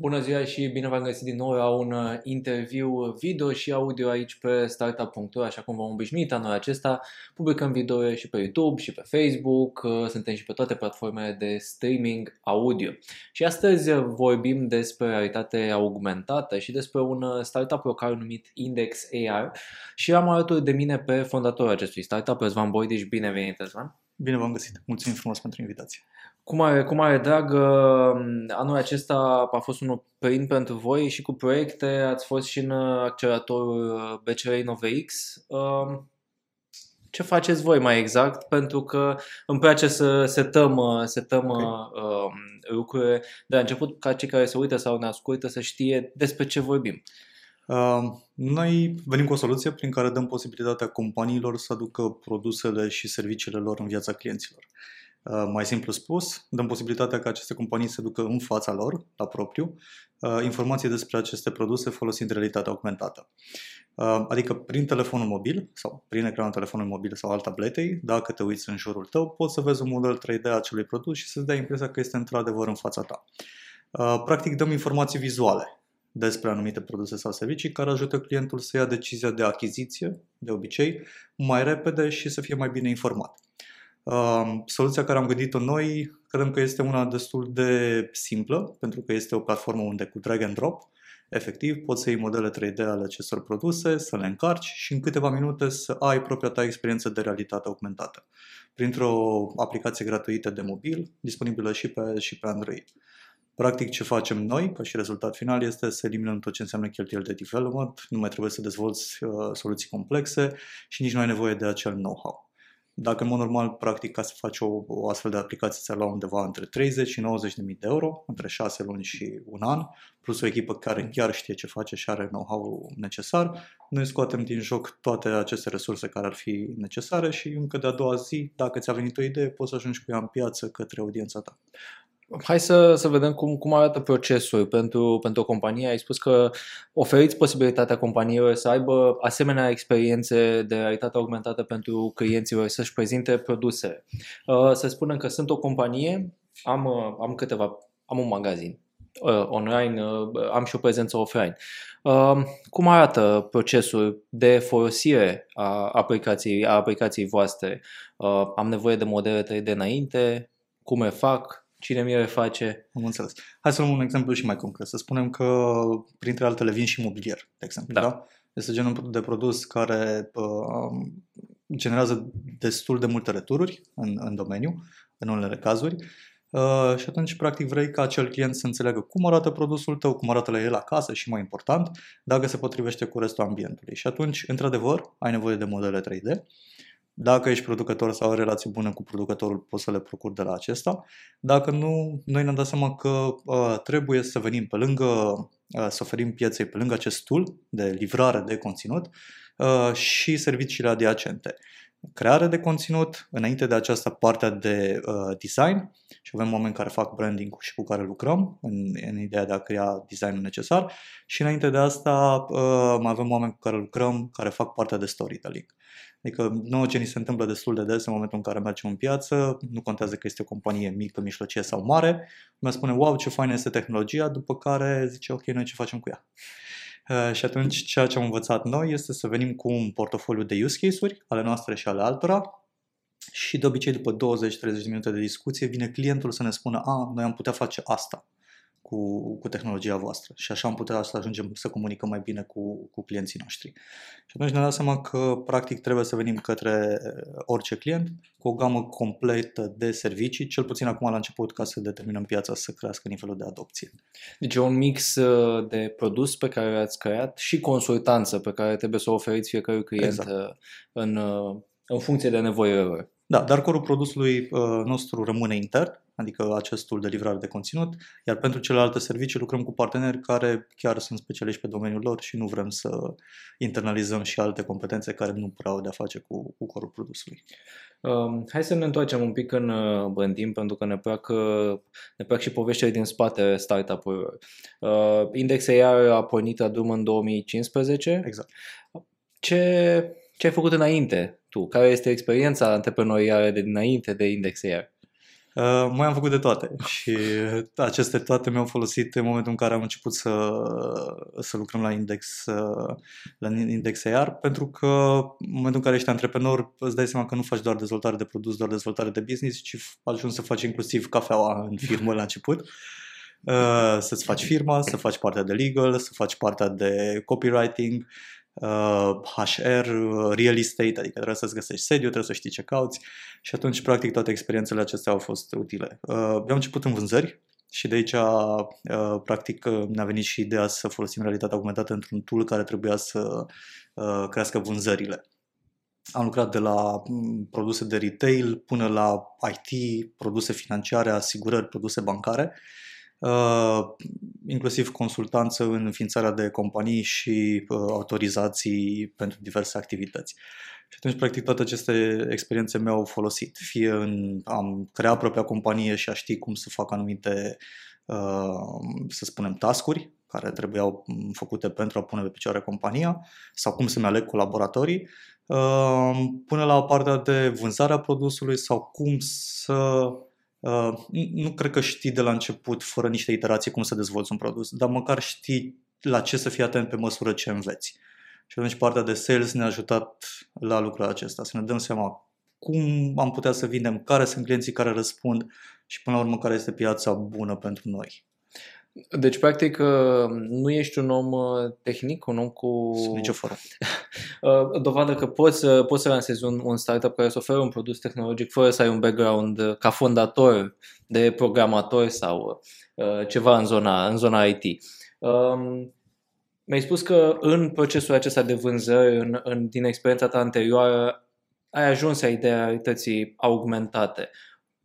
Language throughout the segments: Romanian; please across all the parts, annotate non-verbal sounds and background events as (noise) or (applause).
Bună ziua și bine v-am găsit din nou la un uh, interviu video și audio aici pe startup.ro, așa cum v-am obișnuit anul acesta. Publicăm video și pe YouTube și pe Facebook, uh, suntem și pe toate platformele de streaming audio. Și astăzi vorbim despre realitate augmentată și despre un uh, startup local numit Index AR și am alături de mine pe fondatorul acestui startup, Răzvan Boidiș. Bine venit, Răzvan! Bine v-am găsit! Mulțumim frumos pentru invitație! Cu mare, cu mare drag, anul acesta a fost unul plin pentru voi și cu proiecte, ați fost și în acceleratorul BCR InnoveX. Ce faceți voi mai exact? Pentru că îmi place să setăm, setăm okay. lucrurile de la început ca cei care se uită sau ne ascultă să știe despre ce vorbim. Noi venim cu o soluție prin care dăm posibilitatea companiilor să aducă produsele și serviciile lor în viața clienților. Uh, mai simplu spus, dăm posibilitatea ca aceste companii să ducă în fața lor, la propriu, uh, informații despre aceste produse folosind realitatea augmentată. Uh, adică prin telefonul mobil sau prin ecranul telefonului mobil sau al tabletei, dacă te uiți în jurul tău, poți să vezi un model 3D a acelui produs și să-ți dai impresia că este într-adevăr în fața ta. Practic dăm informații vizuale despre anumite produse sau servicii care ajută clientul să ia decizia de achiziție, de obicei, mai repede și să fie mai bine informat. Soluția care am gândit-o noi, credem că este una destul de simplă, pentru că este o platformă unde cu drag and drop, efectiv, poți să iei modele 3D ale acestor produse, să le încarci și în câteva minute să ai propria ta experiență de realitate augmentată, printr-o aplicație gratuită de mobil, disponibilă și pe, și pe Android. Practic ce facem noi, ca și rezultat final, este să eliminăm tot ce înseamnă cheltuieli de development, nu mai trebuie să dezvolți uh, soluții complexe și nici nu ai nevoie de acel know-how. Dacă în mod normal, practic, ca să faci o, o astfel de aplicație, ți-ar lua undeva între 30 și 90 de mii de euro, între 6 luni și un an, plus o echipă care chiar știe ce face și are know-how necesar, noi scoatem din joc toate aceste resurse care ar fi necesare și încă de a doua zi, dacă ți-a venit o idee, poți să ajungi cu ea în piață către audiența ta. Hai să, să vedem cum, cum arată procesul pentru, pentru o companie. Ai spus că oferiți posibilitatea companiilor să aibă asemenea experiențe de realitate augmentată pentru clienților, să-și prezinte produse. Uh, să spunem că sunt o companie, am, uh, am câteva, am un magazin uh, online, am și o prezență offline. Cum arată procesul de folosire a aplicației, a aplicației voastre? Am nevoie de modele 3D înainte? Cum le fac? Cine mi le face? Am înțeles. Hai să luăm un exemplu și mai concret. Să spunem că, printre altele, vin și mobilier, de exemplu. Da. da? Este genul de produs care uh, generează destul de multe retururi în, în domeniu, în unele cazuri. Uh, și atunci, practic, vrei ca acel client să înțeleagă cum arată produsul tău, cum arată la el acasă și, mai important, dacă se potrivește cu restul ambientului. Și atunci, într-adevăr, ai nevoie de modele 3D dacă ești producător sau ai relație bună cu producătorul, poți să le procuri de la acesta. Dacă nu, noi ne-am dat seama că uh, trebuie să venim pe lângă, uh, să oferim pieței pe lângă acest tool de livrare de conținut uh, și serviciile adiacente. Creare de conținut, înainte de aceasta partea de uh, design și avem oameni care fac branding și cu care lucrăm în, în ideea de a crea designul necesar și înainte de asta uh, mai avem oameni cu care lucrăm care fac partea de storytelling. Adică nouă ce ni se întâmplă destul de des în momentul în care mergem în piață, nu contează că este o companie mică, mijlocie sau mare, mi spune, wow, ce faină este tehnologia, după care zice, ok, noi ce facem cu ea? Uh, (laughs) și atunci ceea ce am învățat noi este să venim cu un portofoliu de use case-uri, ale noastre și ale altora, și de obicei după 20-30 de minute de discuție vine clientul să ne spună, a, noi am putea face asta cu, cu tehnologia voastră și așa am putea să ajungem să comunicăm mai bine cu, cu clienții noștri. Și atunci ne dăm seama că practic trebuie să venim către orice client cu o gamă completă de servicii, cel puțin acum la început ca să determinăm piața să crească nivelul de adopție. Deci e un mix uh, de produs pe care ați creat și consultanță pe care trebuie să o oferiți fiecare client exact. Uh, în, uh, în funcție de nevoile Da, dar corul produsului nostru rămâne intern adică acestul de livrare de conținut, iar pentru celelalte servicii lucrăm cu parteneri care chiar sunt specialiști pe domeniul lor și nu vrem să internalizăm și alte competențe care nu prea au de-a face cu, cu corul produsului. Um, hai să ne întoarcem un pic în, uh, în timp, pentru că ne plac, uh, ne plac și poveștile din spate startup-urilor. Uh, Index AI a pornit la drum în 2015. Exact. Ce, ce ai făcut înainte tu? Care este experiența antreprenorială de dinainte de Index AI? Uh, mai am făcut de toate și aceste toate mi-au folosit în momentul în care am început să, să lucrăm la Index, uh, la Index AR, pentru că în momentul în care ești antreprenor îți dai seama că nu faci doar dezvoltare de produs, doar dezvoltare de business, ci ajungi să faci inclusiv cafeaua în firmă la început. Uh, să-ți faci firma, să faci partea de legal, să faci partea de copywriting, HR, uh, real estate, adică trebuie să-ți găsești sediu, trebuie să știi ce cauți și atunci, practic, toate experiențele acestea au fost utile. Uh, am început în vânzări și de aici, uh, practic, ne-a venit și ideea să folosim realitatea augmentată într-un tool care trebuia să crească vânzările. Am lucrat de la mm, produse de retail până la IT, produse financiare, asigurări, produse bancare Uh, inclusiv consultanță în înființarea de companii și uh, autorizații pentru diverse activități. Și atunci, practic, toate aceste experiențe mi-au folosit. Fie în, am creat propria companie și a ști cum să fac anumite, uh, să spunem, tascuri care trebuiau făcute pentru a pune pe picioare compania sau cum să-mi aleg colaboratorii, până la partea de vânzarea produsului sau cum să Uh, nu cred că știi de la început, fără niște iterații, cum să dezvolți un produs, dar măcar știi la ce să fii atent pe măsură ce înveți. Și atunci partea de sales ne-a ajutat la lucrul acesta, să ne dăm seama cum am putea să vindem, care sunt clienții care răspund și până la urmă care este piața bună pentru noi. Deci, practic, uh, nu ești un om uh, tehnic, un om cu... Nicio formă. (laughs) Uh, dovadă că poți, poți să lansezi un, un startup care să oferă un produs tehnologic fără să ai un background ca fondator de programator sau ceva în zona, în zona IT. Um, mi-ai spus că în procesul acesta de vânzări, în, în, din experiența ta anterioară, ai ajuns la ideea realității augmentate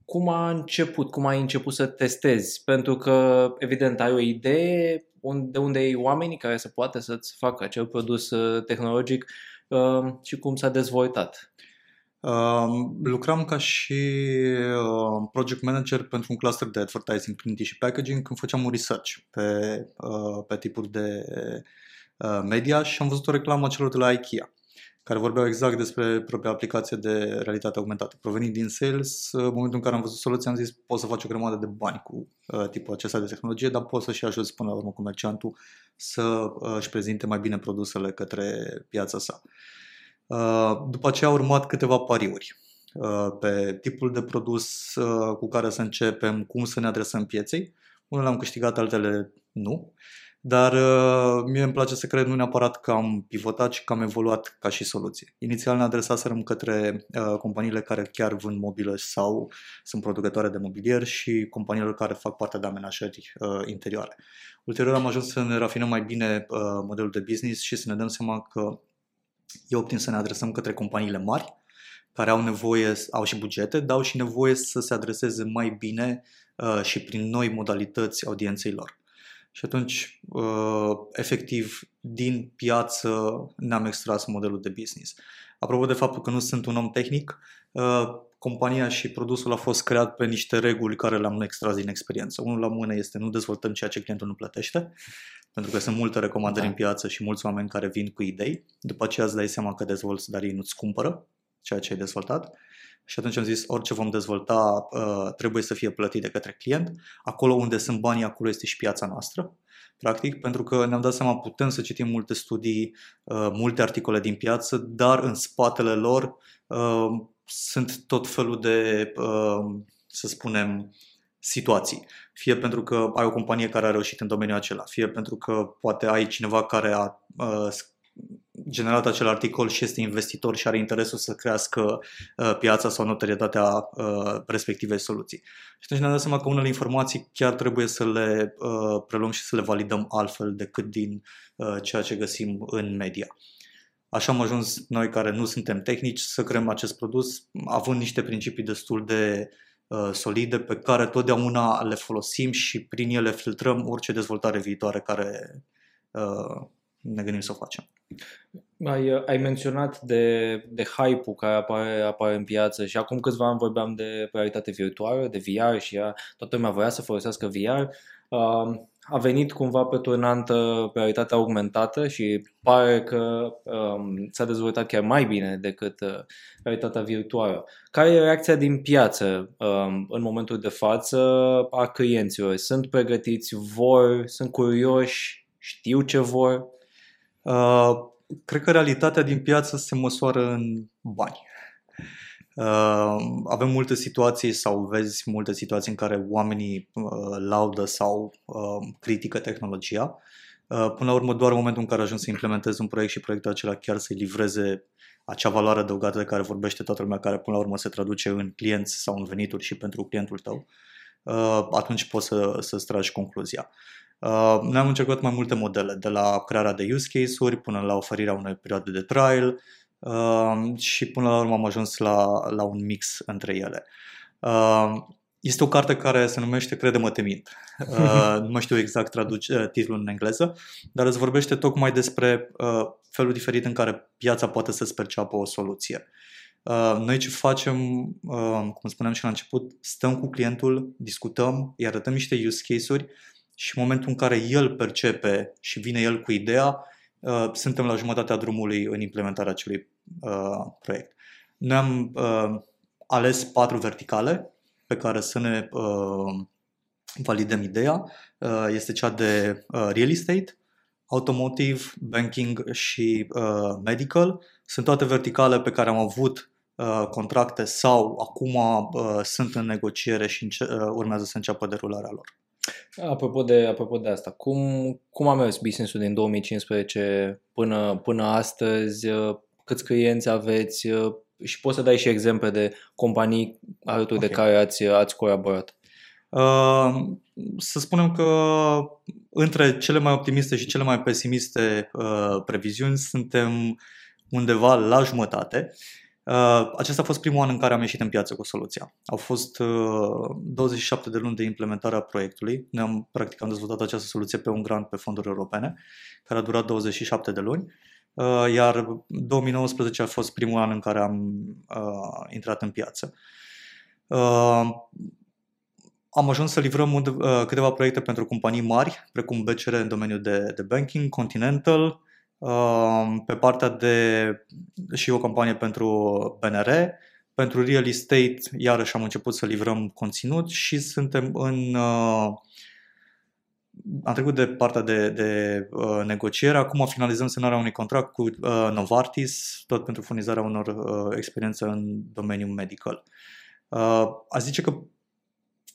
cum a început, cum ai început să testezi? Pentru că, evident, ai o idee de unde ai oamenii care să poată să-ți facă acel produs uh, tehnologic uh, și cum s-a dezvoltat. Uh, lucram ca și uh, project manager pentru un cluster de advertising, printing și packaging când făceam un research pe, uh, pe tipuri de uh, media și am văzut o reclamă celor de la IKEA care vorbeau exact despre propria aplicație de realitate augmentată. Provenind din sales, în momentul în care am văzut soluția, am zis poți să faci o grămadă de bani cu uh, tipul acesta de tehnologie, dar poți să și ajuți până la urmă comerciantul să uh, își prezinte mai bine produsele către piața sa. Uh, după aceea au urmat câteva pariuri uh, pe tipul de produs uh, cu care să începem, cum să ne adresăm pieței. Unele am câștigat, altele nu. Uh, dar uh, mie îmi place să cred nu neapărat că am pivotat, ci că am evoluat ca și soluție. Inițial ne adresasem către uh, companiile care chiar vând mobilă sau sunt producătoare de mobilier și companiile care fac parte de amenajări uh, interioare. Ulterior am ajuns să ne rafinăm mai bine uh, modelul de business și să ne dăm seama că e optim să ne adresăm către companiile mari, care au nevoie, au și bugete, dar au și nevoie să se adreseze mai bine uh, și prin noi modalități audienței lor. Și atunci, uh, efectiv, din piață ne-am extras modelul de business. Apropo de faptul că nu sunt un om tehnic, uh, compania și produsul a fost creat pe niște reguli care le-am extras din experiență. Unul la mână este nu dezvoltăm ceea ce clientul nu plătește, pentru că sunt multe recomandări da. în piață și mulți oameni care vin cu idei. După aceea îți dai seama că dezvolți, dar ei nu-ți cumpără ceea ce ai dezvoltat. Și atunci am zis, orice vom dezvolta uh, trebuie să fie plătit de către client. Acolo unde sunt banii, acolo este și piața noastră. Practic, pentru că ne-am dat seama, putem să citim multe studii, uh, multe articole din piață, dar în spatele lor uh, sunt tot felul de, uh, să spunem, situații. Fie pentru că ai o companie care a reușit în domeniul acela, fie pentru că poate ai cineva care a uh, generat acel articol și este investitor și are interesul să crească uh, piața sau notorietatea uh, respectivei soluții. Și atunci ne-am dat seama că unele informații chiar trebuie să le uh, preluăm și să le validăm altfel decât din uh, ceea ce găsim în media. Așa am ajuns noi care nu suntem tehnici să creăm acest produs având niște principii destul de uh, solide pe care totdeauna le folosim și prin ele filtrăm orice dezvoltare viitoare care uh, ne gândim să o facem. Ai, ai menționat de, de hype-ul care apare, apare în piață și acum câțiva ani vorbeam de realitate virtuală, de VR și ea, toată lumea voia să folosească VR. a venit cumva pe turnantă realitatea augmentată și pare că um, s-a dezvoltat chiar mai bine decât uh, realitatea virtuală. Care e reacția din piață um, în momentul de față a clienților? Sunt pregătiți, vor, sunt curioși, știu ce vor? Uh, cred că realitatea din piață se măsoară în bani. Uh, avem multe situații sau vezi multe situații în care oamenii uh, laudă sau uh, critică tehnologia. Uh, până la urmă, doar în momentul în care ajungi să implementezi un proiect și proiectul acela chiar să-i livreze acea valoare adăugată de care vorbește toată lumea, care până la urmă se traduce în clienți sau în venituri și pentru clientul tău, uh, atunci poți să, să tragi concluzia. Uh, noi am încercat mai multe modele, de la crearea de use case-uri până la oferirea unei perioade de trial, uh, și până la urmă am ajuns la, la un mix între ele. Uh, este o carte care se numește Crede-mă te mint. Uh, (laughs) nu mai știu exact traduce, uh, titlul în engleză, dar îți vorbește tocmai despre uh, felul diferit în care piața poate să-ți perceapă o soluție. Uh, noi ce facem, uh, cum spuneam și la început, stăm cu clientul, discutăm, îi arătăm niște use case-uri și în momentul în care el percepe și vine el cu ideea, uh, suntem la jumătatea drumului în implementarea acelui uh, proiect. Noi am uh, ales patru verticale pe care să ne uh, validăm ideea. Uh, este cea de uh, real estate, automotive, banking și uh, medical. Sunt toate verticale pe care am avut uh, contracte sau acum uh, sunt în negociere și înce- uh, urmează să înceapă derularea lor. Apropo de, apropo de asta, cum, cum a mers business-ul din 2015 până, până astăzi? Câți clienți aveți? Și poți să dai și exemple de companii alături okay. de care ați, ați colaborat. Uh, să spunem că între cele mai optimiste și cele mai pesimiste uh, previziuni suntem undeva la jumătate. Uh, acesta a fost primul an în care am ieșit în piață cu soluția. Au fost uh, 27 de luni de implementare a proiectului. Noi am, practic, am dezvoltat această soluție pe un grant pe fonduri europene, care a durat 27 de luni. Uh, iar 2019 a fost primul an în care am uh, intrat în piață. Uh, am ajuns să livrăm uh, câteva proiecte pentru companii mari, precum BCR în domeniul de, de banking, Continental, uh, pe partea de și o campanie pentru BNR, pentru real estate, iarăși am început să livrăm conținut și suntem în uh, am trecut de partea de, de uh, negociere, acum finalizăm semnarea unui contract cu uh, Novartis, tot pentru furnizarea unor uh, experiențe în domeniul medical. Uh, aș zice că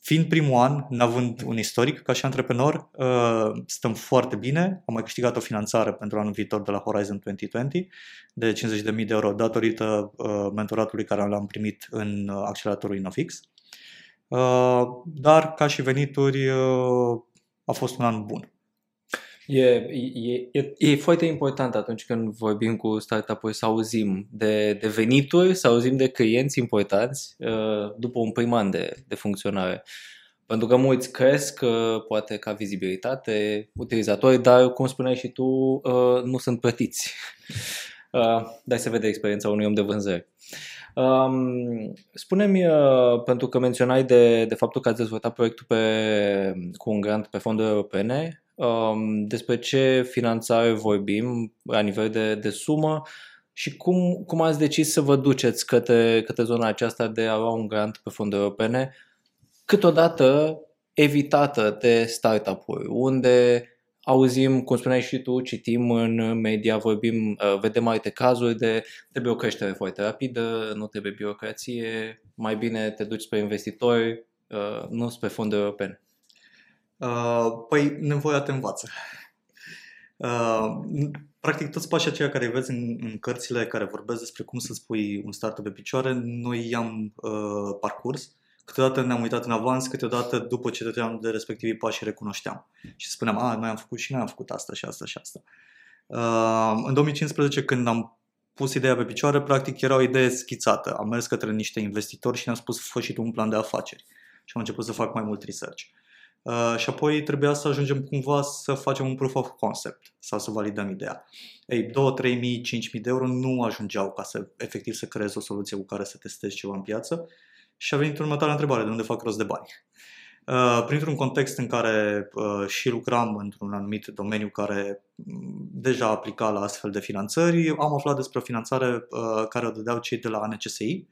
fiind primul an, n-având un istoric ca și antreprenor, uh, stăm foarte bine. Am mai câștigat o finanțare pentru anul viitor de la Horizon 2020 de 50.000 de euro datorită uh, mentoratului care l-am primit în uh, acceleratorul Innovix. Uh, dar ca și venituri uh, a fost un an bun. E, e, e, e foarte important atunci când vorbim cu startup-uri să auzim de, de venituri, să auzim de clienți importanți uh, după un prim an de, de funcționare. Pentru că mulți cresc, uh, poate ca vizibilitate, utilizatori, dar, cum spuneai și tu, uh, nu sunt plătiți. (laughs) Dar se vede experiența unui om de vânzări. Um, spune-mi, uh, pentru că menționai de, de faptul că ați dezvoltat proiectul pe, cu un grant pe fonduri europene, um, despre ce finanțare vorbim la nivel de, de sumă și cum, cum ați decis să vă duceți către, către zona aceasta de a lua un grant pe fonduri europene, câteodată evitată de startup-uri, unde auzim, cum spuneai și tu, citim în media, vorbim, uh, vedem alte cazuri de trebuie o creștere foarte rapidă, nu trebuie birocrație, mai bine te duci spre investitori, uh, nu spre fonduri europene. Uh, păi, nevoia te învață. Uh, practic, toți pașii aceia care vezi în, în cărțile care vorbesc despre cum să spui un startup pe picioare, noi i-am uh, parcurs câteodată ne-am uitat în avans, câteodată după ce treceam de respectivii pași recunoșteam. Și spuneam, a, noi am făcut și noi am făcut asta și asta și asta. Uh, în 2015, când am pus ideea pe picioare, practic era o idee schițată. Am mers către niște investitori și ne-am spus, fă și tu un plan de afaceri. Și am început să fac mai mult research. Uh, și apoi trebuia să ajungem cumva să facem un proof of concept sau să validăm ideea. Ei, 2, 3 mii, 5 mii de euro nu ajungeau ca să efectiv să creezi o soluție cu care să testezi ceva în piață și a venit următoarea întrebare, de unde fac rost de bani? Uh, printr-un context în care uh, și lucram într-un anumit domeniu care mm, deja aplica la astfel de finanțări, am aflat despre o finanțare uh, care o dădeau cei de la NCSI.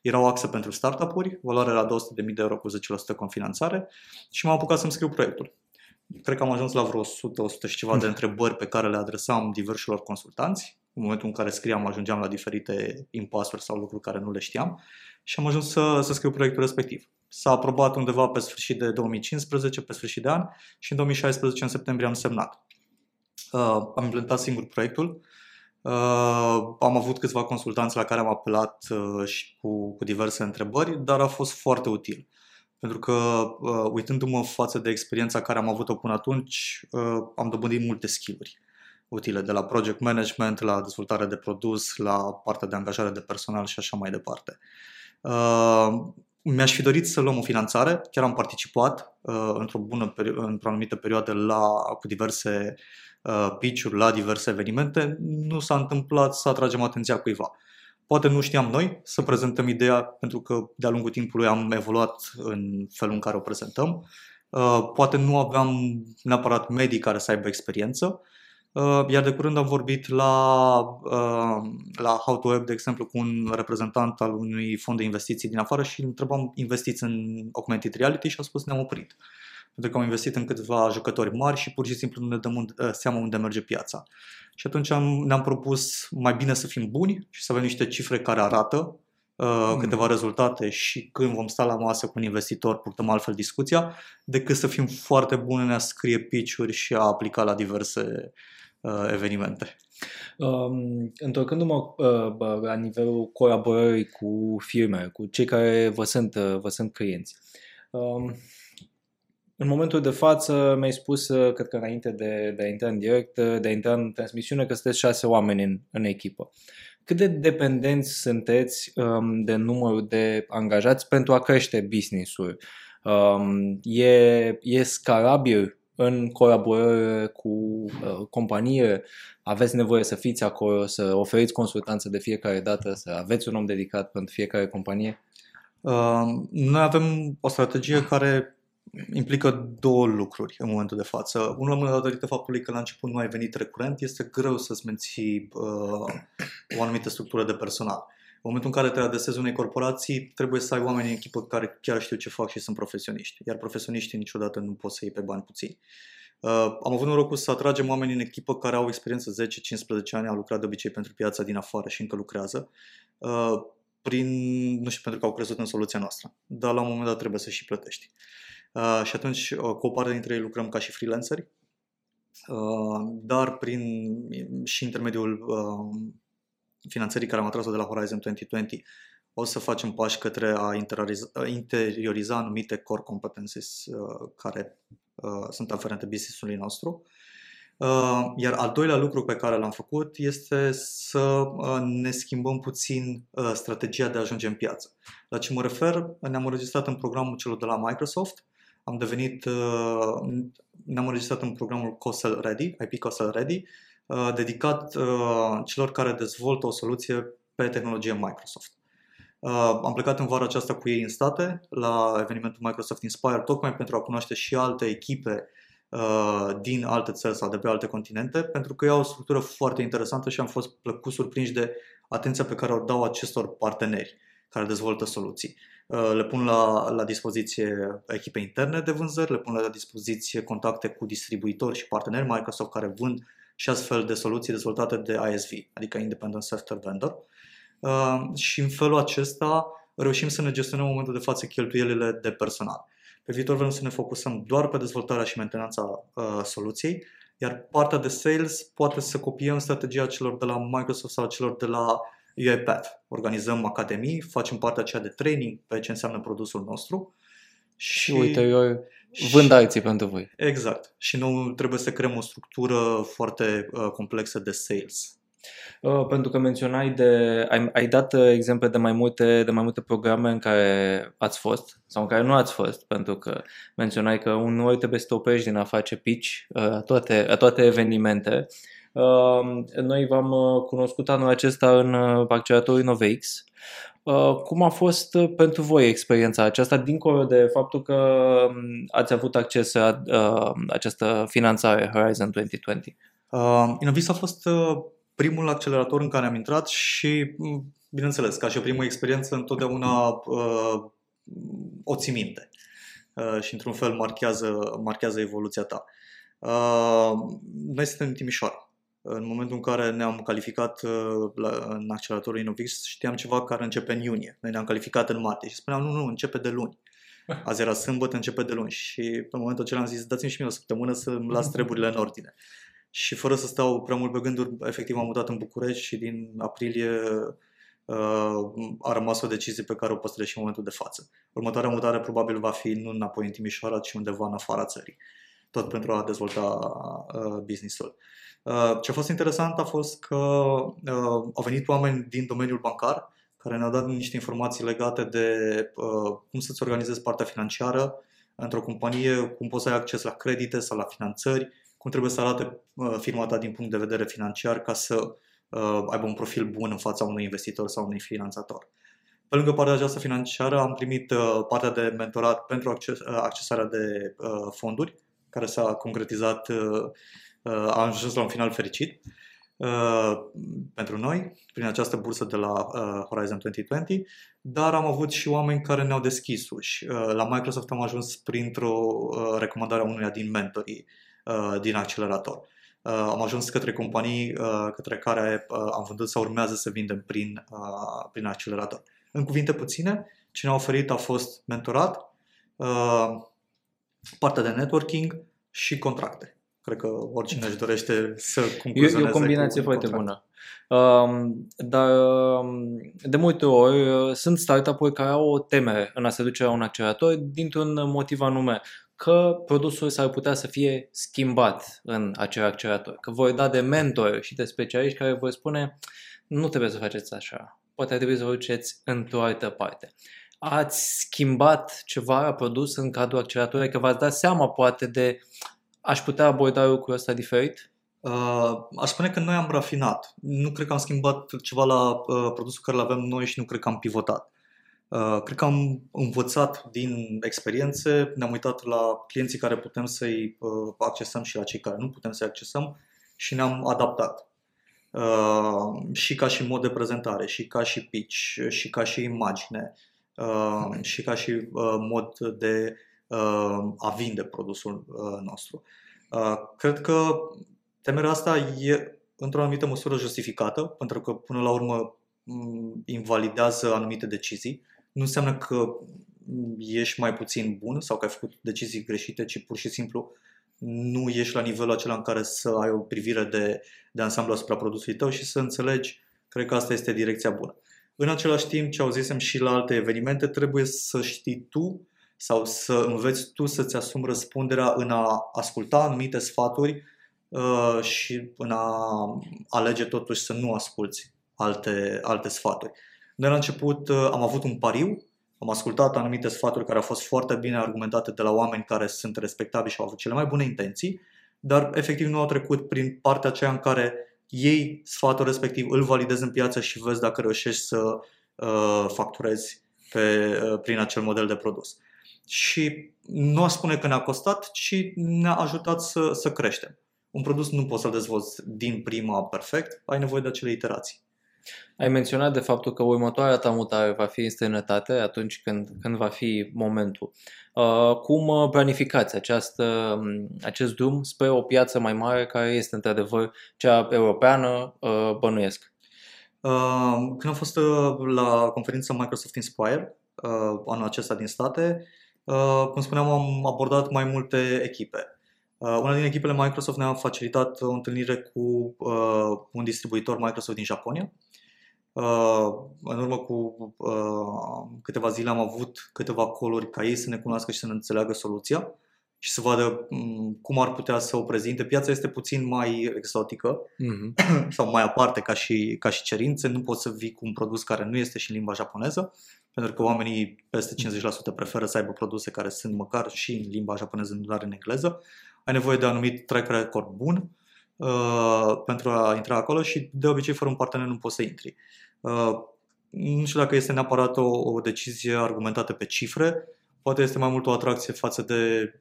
Era o axă pentru startup-uri, valoarea era 200.000 de euro cu 10% confinanțare și m-am apucat să-mi scriu proiectul. Cred că am ajuns la vreo 100, 100 și ceva de întrebări pe care le adresam diversilor consultanți. În momentul în care scriam, ajungeam la diferite impasuri sau lucruri care nu le știam și am ajuns să, să scriu proiectul respectiv. S-a aprobat undeva pe sfârșit de 2015, pe sfârșit de an și în 2016, în septembrie, am semnat. Uh, am implementat singur proiectul. Uh, am avut câțiva consultanți la care am apelat uh, și cu, cu diverse întrebări, dar a fost foarte util. Pentru că, uh, uitându-mă față de experiența care am avut-o până atunci, uh, am dobândit multe skill-uri utile, de la project management, la dezvoltare de produs, la partea de angajare de personal și așa mai departe. Uh, mi-aș fi dorit să luăm o finanțare, chiar am participat uh, într-o bună într-o anumită perioadă la, cu diverse uh, pitch-uri, la diverse evenimente. Nu s-a întâmplat să atragem atenția cuiva. Poate nu știam noi să prezentăm ideea, pentru că de-a lungul timpului am evoluat în felul în care o prezentăm. Uh, poate nu aveam neapărat medii care să aibă experiență, Uh, iar de curând am vorbit la, uh, la How to Web, de exemplu, cu un reprezentant al unui fond de investiții din afară și întrebam investiți în augmented reality și a spus ne-am oprit. Pentru că am investit în câteva jucători mari și pur și simplu nu ne dăm uh, seama unde merge piața. Și atunci am, ne-am propus mai bine să fim buni și să avem niște cifre care arată uh, mm. câteva rezultate și când vom sta la masă cu un investitor purtăm altfel discuția, decât să fim foarte buni în a scrie pitch-uri și a aplica la diverse uh, evenimente. Um, întorcându-mă uh, la nivelul colaborării cu firme, cu cei care vă sunt, uh, vă sunt clienți. Um, în momentul de față mi-ai spus, uh, cred că înainte de, de a intra în direct, uh, de a intra în transmisiune, că sunteți șase oameni în, în echipă. Cât de dependenți sunteți um, de numărul de angajați pentru a crește business-ul? Um, e, e scalabil în colaborare cu uh, companie, aveți nevoie să fiți acolo, să oferiți consultanță de fiecare dată, să aveți un om dedicat pentru fiecare companie? Uh, noi avem o strategie care implică două lucruri în momentul de față. Unul, la mână, datorită faptului că la început nu ai venit recurent, este greu să-ți menții uh, o anumită structură de personal. În momentul în care te adresezi unei corporații, trebuie să ai oameni în echipă care chiar știu ce fac și sunt profesioniști. Iar profesioniștii niciodată nu pot să iei pe bani puțini. Uh, am avut norocul să atragem oameni în echipă care au experiență 10-15 ani, au lucrat de obicei pentru piața din afară și încă lucrează, uh, prin, nu știu, pentru că au crezut în soluția noastră. Dar la un moment dat trebuie să și plătești. Uh, și atunci, uh, cu o parte dintre ei lucrăm ca și freelanceri, uh, dar prin și intermediul uh, finanțării care am atras-o de la Horizon 2020, o să facem pași către a interioriza anumite core competences uh, care uh, sunt aferente business-ului nostru. Uh, iar al doilea lucru pe care l-am făcut este să uh, ne schimbăm puțin uh, strategia de a ajunge în piață. La ce mă refer? Ne-am înregistrat în programul celor de la Microsoft, am devenit, uh, ne-am înregistrat în programul COSL Ready, IP COSL Ready, Uh, dedicat uh, celor care dezvoltă o soluție pe tehnologie Microsoft. Uh, am plecat în vara aceasta cu ei în state, la evenimentul Microsoft Inspire, tocmai pentru a cunoaște și alte echipe din alte țări sau de pe alte continente, pentru că ei au o structură foarte interesantă și am fost plăcut surprinși de atenția pe care o dau acestor parteneri care dezvoltă soluții. Le pun la, la dispoziție echipe interne de vânzări, le pun la dispoziție contacte cu distribuitori și parteneri Microsoft care vând și astfel de soluții dezvoltate de ISV, adică Independent Software Vendor. Uh, și în felul acesta reușim să ne gestionăm în momentul de față cheltuielile de personal. Pe viitor vrem să ne focusăm doar pe dezvoltarea și mentenanța uh, soluției, iar partea de sales poate să copiem strategia celor de la Microsoft sau celor de la UiPath. Organizăm academii, facem partea aceea de training pe ce înseamnă produsul nostru. Și, și uite, eu Vând alții pentru voi. Exact. Și nu trebuie să creăm o structură foarte uh, complexă de sales. Uh, pentru că menționai de, ai, ai dat uh, exemple de mai, multe, de mai multe programe în care ați fost sau în care nu ați fost, pentru că menționai că uneori trebuie să te oprești din a face pitch uh, toate, toate evenimente. Uh, noi v-am uh, cunoscut anul acesta în uh, acceleratorul InnovaX Uh, cum a fost uh, pentru voi experiența aceasta, dincolo de faptul că um, ați avut acces la uh, această finanțare Horizon 2020? Uh, Innovis a fost uh, primul accelerator în care am intrat și, mm, bineînțeles, ca și o primă experiență, întotdeauna uh, o ții minte uh, și, într-un fel, marchează, marchează evoluția ta. Uh, noi suntem în Timișoara în momentul în care ne-am calificat uh, la, în acceleratorul Innovix, știam ceva care începe în iunie. Noi ne-am calificat în martie și spuneam, nu, nu, începe de luni. Azi era sâmbătă, începe de luni. Și pe momentul acela am zis, dați-mi și mie o săptămână să-mi las (laughs) treburile în ordine. Și fără să stau prea mult pe gânduri, efectiv am mutat în București și din aprilie uh, a rămas o decizie pe care o păstrez și în momentul de față. Următoarea mutare probabil va fi nu înapoi în Timișoara, ci undeva în afara țării. Tot pentru a dezvolta uh, business-ul. Uh, ce a fost interesant a fost că uh, au venit oameni din domeniul bancar care ne-au dat niște informații legate de uh, cum să-ți organizezi partea financiară într-o companie, cum poți să ai acces la credite sau la finanțări, cum trebuie să arate firma ta din punct de vedere financiar ca să aibă un profil bun în fața unui investitor sau unui finanțator. Pe lângă partea aceasta financiară am primit partea de mentorat pentru accesarea de fonduri, care s-a concretizat Uh, a ajuns la un final fericit uh, pentru noi, prin această bursă de la uh, Horizon 2020, dar am avut și oameni care ne-au deschis uși. La Microsoft am ajuns printr-o recomandare a unuia din mentorii din accelerator. Am ajuns către companii către care am vândut sau urmează să vindem prin, prin accelerator. În cuvinte puține, ce ne-a oferit a fost mentorat, partea de networking și contracte. Cred că oricine își dorește să concluzioneze E o combinație foarte bună. Um, dar um, de multe ori uh, sunt startup-uri care au o temere în a se duce la un accelerator dintr-un motiv anume că produsul s-ar putea să fie schimbat în acel accelerator, că voi da de mentor și de specialiști care vor spune nu trebuie să faceți așa, poate ar trebui să vă duceți într-o altă parte. Ați schimbat ceva la produs în cadrul acceleratorului, că v-ați dat seama poate de Aș putea aborda lucrul ăsta diferit? Uh, aș spune că noi am rafinat. Nu cred că am schimbat ceva la uh, produsul care îl avem noi și nu cred că am pivotat. Uh, cred că am învățat din experiențe, ne-am uitat la clienții care putem să-i uh, accesăm și la cei care nu putem să-i accesăm și ne-am adaptat. Uh, și ca și mod de prezentare, și ca și pitch, și ca și imagine, uh, și ca și uh, mod de Uh, a vinde produsul uh, nostru. Uh, cred că temerea asta e într-o anumită măsură justificată, pentru că până la urmă mm, invalidează anumite decizii. Nu înseamnă că ești mai puțin bun sau că ai făcut decizii greșite, ci pur și simplu nu ești la nivelul acela în care să ai o privire de, de ansamblu asupra produsului tău și să înțelegi, cred că asta este direcția bună. În același timp, ce auzisem și la alte evenimente, trebuie să știi tu sau să înveți tu să-ți asumi răspunderea în a asculta anumite sfaturi uh, și în a alege totuși să nu asculți alte, alte sfaturi. Noi la început uh, am avut un pariu, am ascultat anumite sfaturi care au fost foarte bine argumentate de la oameni care sunt respectabili și au avut cele mai bune intenții, dar efectiv nu au trecut prin partea aceea în care ei sfatul respectiv, îl validezi în piață și vezi dacă reușești să uh, facturezi pe, uh, prin acel model de produs și nu aș spune că ne-a costat, ci ne-a ajutat să, să creștem. Un produs nu poți să-l dezvolți din prima perfect, ai nevoie de acele iterații. Ai menționat de faptul că următoarea ta mutare va fi în străinătate atunci când, când va fi momentul. Uh, cum uh, planificați această, um, acest drum spre o piață mai mare care este într-adevăr cea europeană, uh, bănuiesc? Uh, când am fost uh, la conferința Microsoft Inspire, uh, anul acesta din state, Uh, cum spuneam, am abordat mai multe echipe. Uh, una din echipele Microsoft ne-a facilitat o întâlnire cu uh, un distribuitor Microsoft din Japonia. În urmă cu câteva zile am avut câteva coluri ca ei să ne cunoască și să ne înțeleagă soluția și să vadă mm, cum ar putea să o prezinte. Piața este puțin mai exotică mm-hmm. (clears throat) sau mai aparte ca și, ca și cerințe. Nu poți să vii cu un produs care nu este și în limba japoneză pentru că oamenii peste 50% preferă să aibă produse care sunt măcar și în limba japoneză, nu doar în engleză. Ai nevoie de un anumit track record bun uh, pentru a intra acolo și de obicei fără un partener nu poți să intri. Uh, nu știu dacă este neapărat o, o decizie argumentată pe cifre, poate este mai mult o atracție față de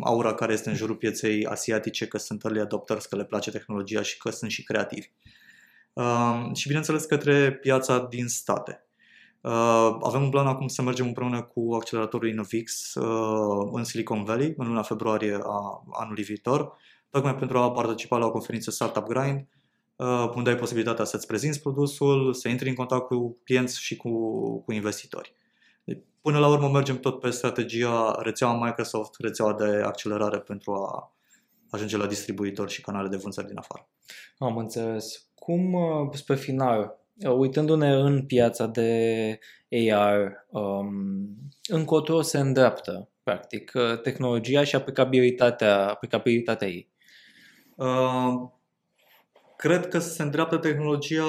aura care este în jurul pieței asiatice, că sunt early adopters, că le place tehnologia și că sunt și creativi. Uh, și bineînțeles către piața din state. Uh, avem un plan acum să mergem împreună cu acceleratorul Innovix uh, în Silicon Valley în luna februarie a anului viitor, tocmai pentru a participa la o conferință Startup Grind, uh, unde ai posibilitatea să-ți prezinți produsul, să intri în contact cu clienți și cu, cu investitori. Deci, până la urmă mergem tot pe strategia rețeaua Microsoft, rețeaua de accelerare pentru a ajunge la distribuitori și canale de vânzări din afară. Am înțeles. Cum, spre final, uitându-ne în piața de AR, um, încotro se îndreaptă, practic, tehnologia și aplicabilitatea, aplicabilitatea ei? Uh, cred că se îndreaptă tehnologia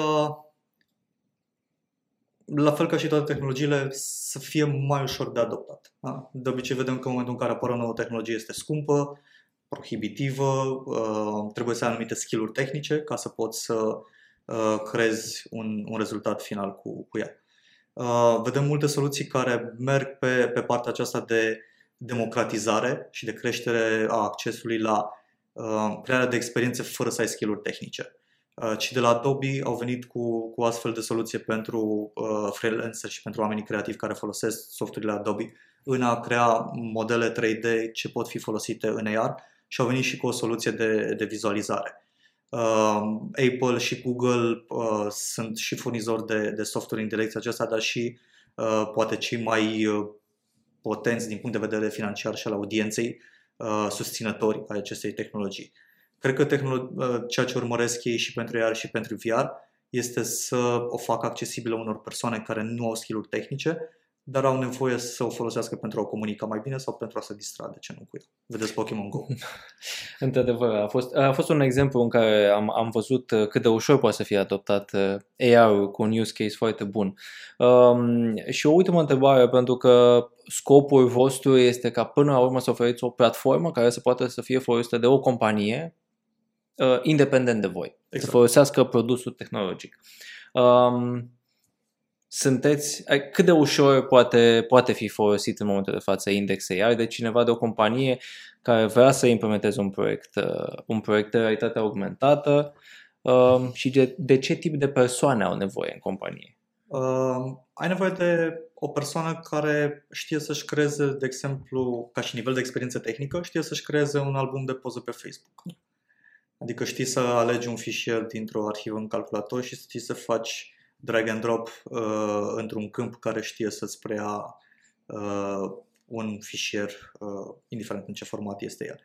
la fel ca și toate tehnologiile, să fie mai ușor de adoptat. Da? De obicei vedem că în momentul în care apare o nouă tehnologie este scumpă, prohibitivă, uh, trebuie să ai anumite skill-uri tehnice ca să poți să uh, creezi un, un rezultat final cu, cu ea. Uh, vedem multe soluții care merg pe, pe partea aceasta de democratizare și de creștere a accesului la uh, crearea de experiențe fără să ai skill-uri tehnice. Uh, ci de la Adobe au venit cu, cu astfel de soluție pentru uh, freelancer și pentru oamenii creativi care folosesc softurile Adobe în a crea modele 3D ce pot fi folosite în AR și au venit și cu o soluție de, de vizualizare. Uh, Apple și Google uh, sunt și furnizori de, de software în direcția aceasta, dar și uh, poate cei mai uh, potenți din punct de vedere financiar și al audienței uh, susținători ai acestei tehnologii. Cred că tehnolo- uh, ceea ce urmăresc ei și pentru AR și pentru VR este să o facă accesibilă unor persoane care nu au skill tehnice, dar au nevoie să o folosească pentru a comunica mai bine sau pentru a se distra, de ce nu cu ea. Vedeți Pokémon Go. (laughs) Într-adevăr, a fost, a fost un exemplu în care am, am văzut uh, cât de ușor poate să fie adoptat uh, AR-ul cu un use case foarte bun. Um, și o ultimă întrebare, pentru că scopul vostru este ca până la urmă să oferiți o platformă care să poată să fie folosită de o companie uh, independent de voi, exact. să folosească produsul tehnologic. Um, sunteți, cât de ușor poate, poate fi folosit în momentul de față Index AI de cineva de o companie care vrea să implementeze un proiect, uh, un proiect de realitate augmentată uh, și de, de ce tip de persoane au nevoie în companie? Uh, ai nevoie de o persoană care știe să-și creeze, de exemplu, ca și nivel de experiență tehnică, știe să-și creeze un album de poze pe Facebook. Adică știi să alegi un fișier dintr-o arhivă în calculator și știi să faci drag and drop uh, într-un câmp care știe să-ți preia uh, un fișier, uh, indiferent în ce format este el.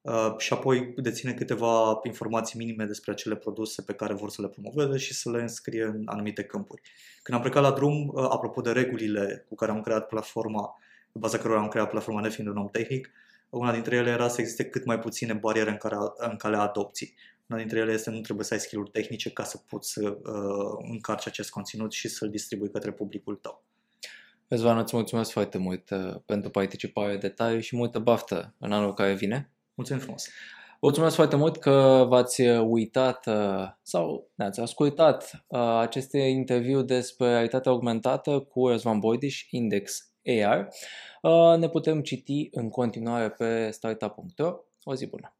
Uh, și apoi deține câteva informații minime despre acele produse pe care vor să le promoveze și să le înscrie în anumite câmpuri. Când am plecat la drum, uh, apropo de regulile cu care am creat platforma, pe baza cărora am creat platforma nefiind un om tehnic, una dintre ele era să existe cât mai puține bariere în, care, în calea adopției. Una dintre ele este nu trebuie să ai skill tehnice ca să poți să uh, încarci acest conținut și să-l distribui către publicul tău. Răzvan, îți mulțumesc foarte mult uh, pentru participare, detalii și multă baftă în anul care vine. Mulțumim frumos! Mulțumesc foarte mult că v-ați uitat uh, sau ne-ați ascultat uh, aceste interviu despre realitatea augmentată cu Răzvan Boidiș, Index AR. Uh, ne putem citi în continuare pe startup.ro. O zi bună!